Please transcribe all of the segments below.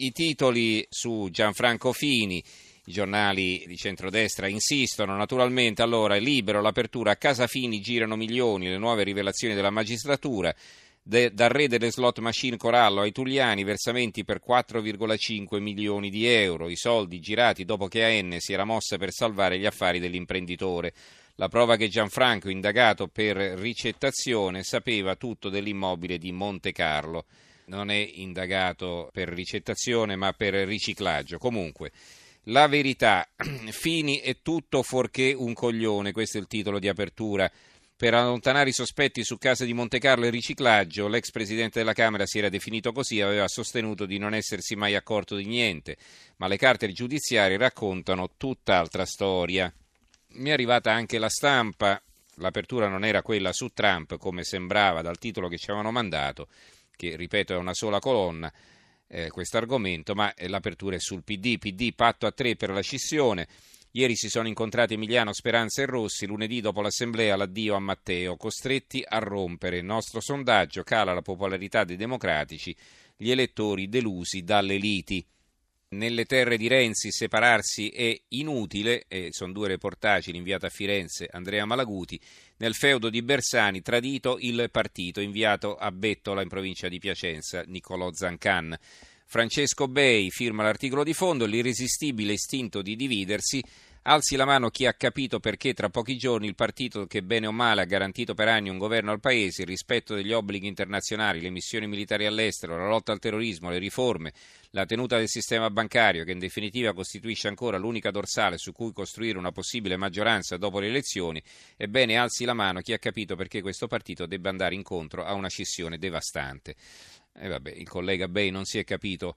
I titoli su Gianfranco Fini, i giornali di centrodestra insistono. Naturalmente, allora è libero l'apertura. A casa Fini, girano milioni, le nuove rivelazioni della magistratura, de, dal re delle slot machine Corallo ai Tuliani, versamenti per 4,5 milioni di euro, i soldi girati dopo che AN si era mossa per salvare gli affari dell'imprenditore. La prova che Gianfranco, indagato per ricettazione, sapeva tutto dell'immobile di Monte Carlo non è indagato per ricettazione ma per riciclaggio. Comunque, la verità, Fini è tutto fuorché un coglione, questo è il titolo di apertura. Per allontanare i sospetti su casa di Montecarlo e riciclaggio, l'ex presidente della Camera si era definito così, aveva sostenuto di non essersi mai accorto di niente, ma le carte giudiziarie raccontano tutt'altra storia. Mi è arrivata anche la stampa, l'apertura non era quella su Trump come sembrava dal titolo che ci avevano mandato, che ripeto è una sola colonna, eh, questo argomento, ma l'apertura è sul PD, PD patto a tre per la scissione. Ieri si sono incontrati Emiliano Speranza e Rossi, lunedì dopo l'assemblea l'addio a Matteo, costretti a rompere. Il nostro sondaggio cala la popolarità dei democratici, gli elettori delusi dalle liti. Nelle terre di Renzi separarsi è inutile, e sono due reportaggi, l'inviato a Firenze Andrea Malaguti, nel feudo di Bersani tradito il partito, inviato a Bettola in provincia di Piacenza Niccolò Zancan. Francesco Bei firma l'articolo di fondo, l'irresistibile istinto di dividersi Alzi la mano chi ha capito perché tra pochi giorni il partito che bene o male ha garantito per anni un governo al Paese, il rispetto degli obblighi internazionali, le missioni militari all'estero, la lotta al terrorismo, le riforme, la tenuta del sistema bancario, che in definitiva costituisce ancora l'unica dorsale su cui costruire una possibile maggioranza dopo le elezioni, ebbene alzi la mano chi ha capito perché questo partito debba andare incontro a una scissione devastante. E vabbè, il collega Bay non si è capito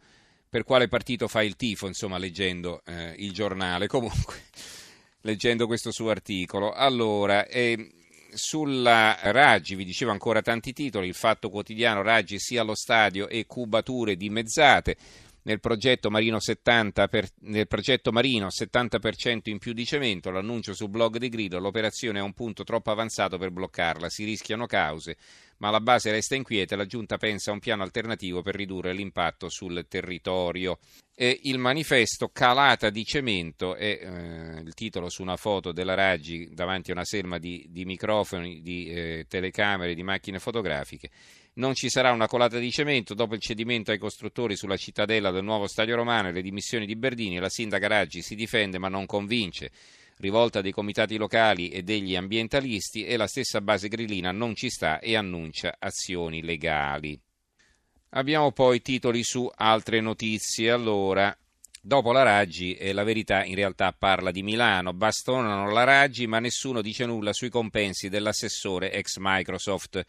per quale partito fa il tifo, insomma, leggendo eh, il giornale. Comunque, leggendo questo suo articolo. Allora, eh, sulla Raggi, vi dicevo ancora tanti titoli, il Fatto Quotidiano, Raggi sia allo stadio e cubature dimezzate. Nel progetto Marino 70%, per, nel progetto Marino 70% in più di cemento, l'annuncio sul blog di Grido, l'operazione è a un punto troppo avanzato per bloccarla, si rischiano cause, ma la base resta inquieta e la Giunta pensa a un piano alternativo per ridurre l'impatto sul territorio. E il manifesto Calata di cemento è eh, il titolo su una foto della Raggi davanti a una selma di, di microfoni, di eh, telecamere, di macchine fotografiche non ci sarà una colata di cemento dopo il cedimento ai costruttori sulla cittadella del nuovo stadio romano e le dimissioni di Berdini. La sindaca Raggi si difende ma non convince. Rivolta dei comitati locali e degli ambientalisti e la stessa base grillina non ci sta e annuncia azioni legali. Abbiamo poi titoli su altre notizie. Allora, dopo la Raggi, eh, la verità in realtà parla di Milano. Bastonano la Raggi, ma nessuno dice nulla sui compensi dell'assessore ex Microsoft.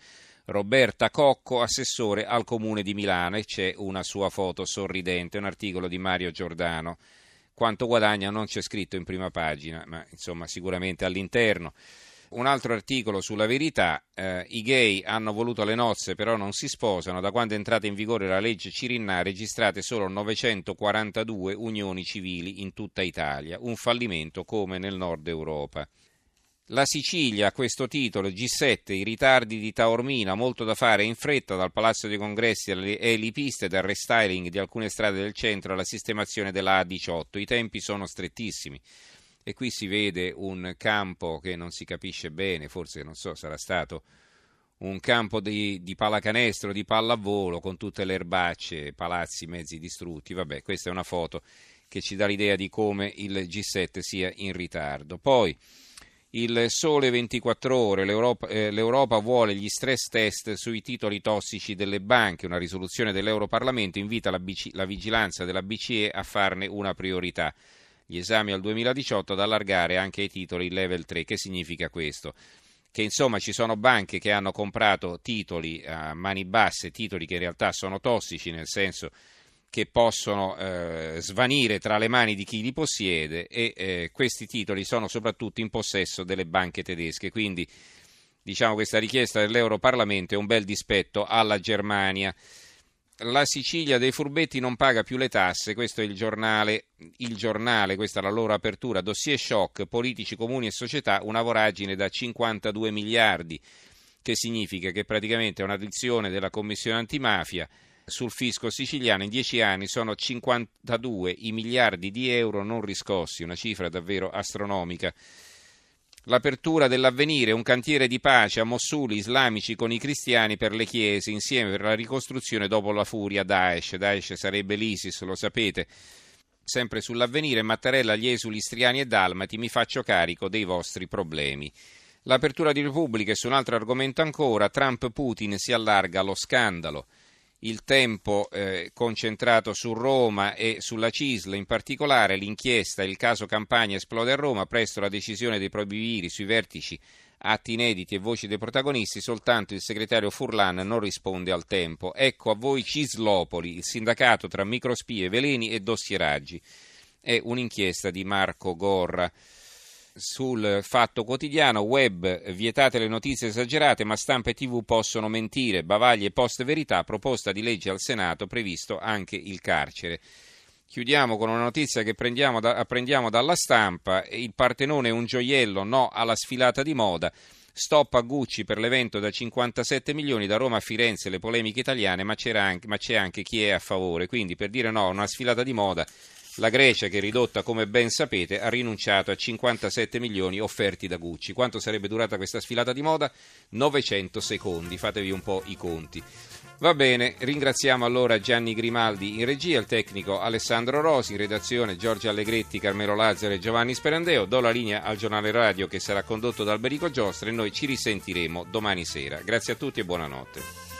Roberta Cocco, assessore al Comune di Milano e c'è una sua foto sorridente, un articolo di Mario Giordano. Quanto guadagna non c'è scritto in prima pagina, ma insomma sicuramente all'interno. Un altro articolo sulla verità, eh, i gay hanno voluto le nozze però non si sposano, da quando è entrata in vigore la legge Cirinna registrate solo 942 unioni civili in tutta Italia, un fallimento come nel nord Europa. La Sicilia a questo titolo, G7, i ritardi di Taormina, molto da fare in fretta dal Palazzo dei Congressi e le piste dal restyling di alcune strade del centro alla sistemazione della A18. I tempi sono strettissimi. E qui si vede un campo che non si capisce bene, forse non so, sarà stato un campo di, di pallacanestro, di pallavolo con tutte le erbacce, palazzi mezzi distrutti. Vabbè, questa è una foto che ci dà l'idea di come il G7 sia in ritardo. Poi il sole 24 ore, l'Europa, eh, l'Europa, vuole gli stress test sui titoli tossici delle banche, una risoluzione dell'Europarlamento invita la, BC, la vigilanza della BCE a farne una priorità. Gli esami al 2018 ad allargare anche ai titoli level 3. Che significa questo? Che insomma ci sono banche che hanno comprato titoli a mani basse, titoli che in realtà sono tossici, nel senso che possono eh, svanire tra le mani di chi li possiede e eh, questi titoli sono soprattutto in possesso delle banche tedesche. Quindi diciamo questa richiesta dell'Europarlamento è un bel dispetto alla Germania. La Sicilia dei furbetti non paga più le tasse, questo è il giornale, il giornale, questa è la loro apertura, dossier shock, politici, comuni e società, una voragine da 52 miliardi, che significa che praticamente è una dizione della Commissione antimafia sul fisco siciliano in dieci anni sono 52 i miliardi di euro non riscossi, una cifra davvero astronomica. L'apertura dell'avvenire, un cantiere di pace a Mossuli islamici con i cristiani per le chiese, insieme per la ricostruzione dopo la furia Daesh. Daesh sarebbe l'ISIS, lo sapete. Sempre sull'avvenire, Mattarella, gli esuli istriani e dalmati, mi faccio carico dei vostri problemi. L'apertura di Repubblica e su un altro argomento ancora, Trump-Putin si allarga lo scandalo il tempo eh, concentrato su Roma e sulla CISL, in particolare l'inchiesta, il caso Campania esplode a Roma, presto la decisione dei probiviri sui vertici, atti inediti e voci dei protagonisti, soltanto il segretario Furlan non risponde al tempo. Ecco a voi Cislopoli, il sindacato tra microspie, veleni e dossieraggi. È un'inchiesta di Marco Gorra sul Fatto Quotidiano, web vietate le notizie esagerate, ma stampa e tv possono mentire, bavaglie e post verità, proposta di legge al Senato, previsto anche il carcere. Chiudiamo con una notizia che da, apprendiamo dalla stampa, il Partenone è un gioiello, no alla sfilata di moda. Stop a Gucci per l'evento da 57 milioni da Roma a Firenze, le polemiche italiane, ma, anche, ma c'è anche chi è a favore. Quindi per dire no a una sfilata di moda la Grecia, che è ridotta come ben sapete, ha rinunciato a 57 milioni offerti da Gucci. Quanto sarebbe durata questa sfilata di moda? 900 secondi, fatevi un po' i conti. Va bene, ringraziamo allora Gianni Grimaldi in regia, il tecnico Alessandro Rosi, in redazione Giorgio Allegretti, Carmelo Lazzaro e Giovanni Sperandeo. Do la linea al giornale radio che sarà condotto da Alberico Giostra e noi ci risentiremo domani sera. Grazie a tutti e buonanotte.